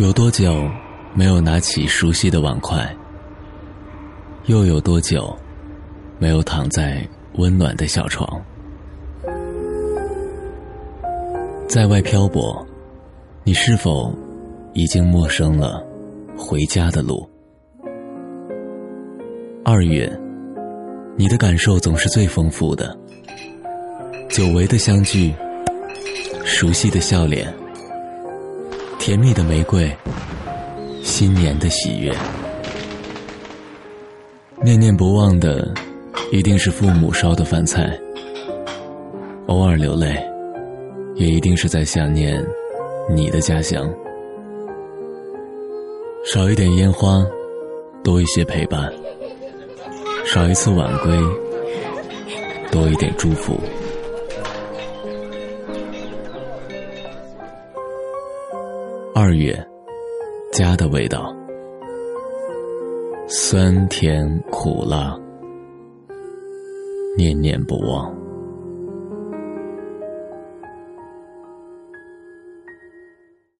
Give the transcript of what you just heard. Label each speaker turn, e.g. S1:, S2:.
S1: 有多久没有拿起熟悉的碗筷？又有多久没有躺在温暖的小床？在外漂泊，你是否已经陌生了回家的路？二月，你的感受总是最丰富的，久违的相聚，熟悉的笑脸。甜蜜的玫瑰，新年的喜悦，念念不忘的，一定是父母烧的饭菜。偶尔流泪，也一定是在想念你的家乡。少一点烟花，多一些陪伴；少一次晚归，多一点祝福。二月，家的味道，酸甜苦辣，念念不忘。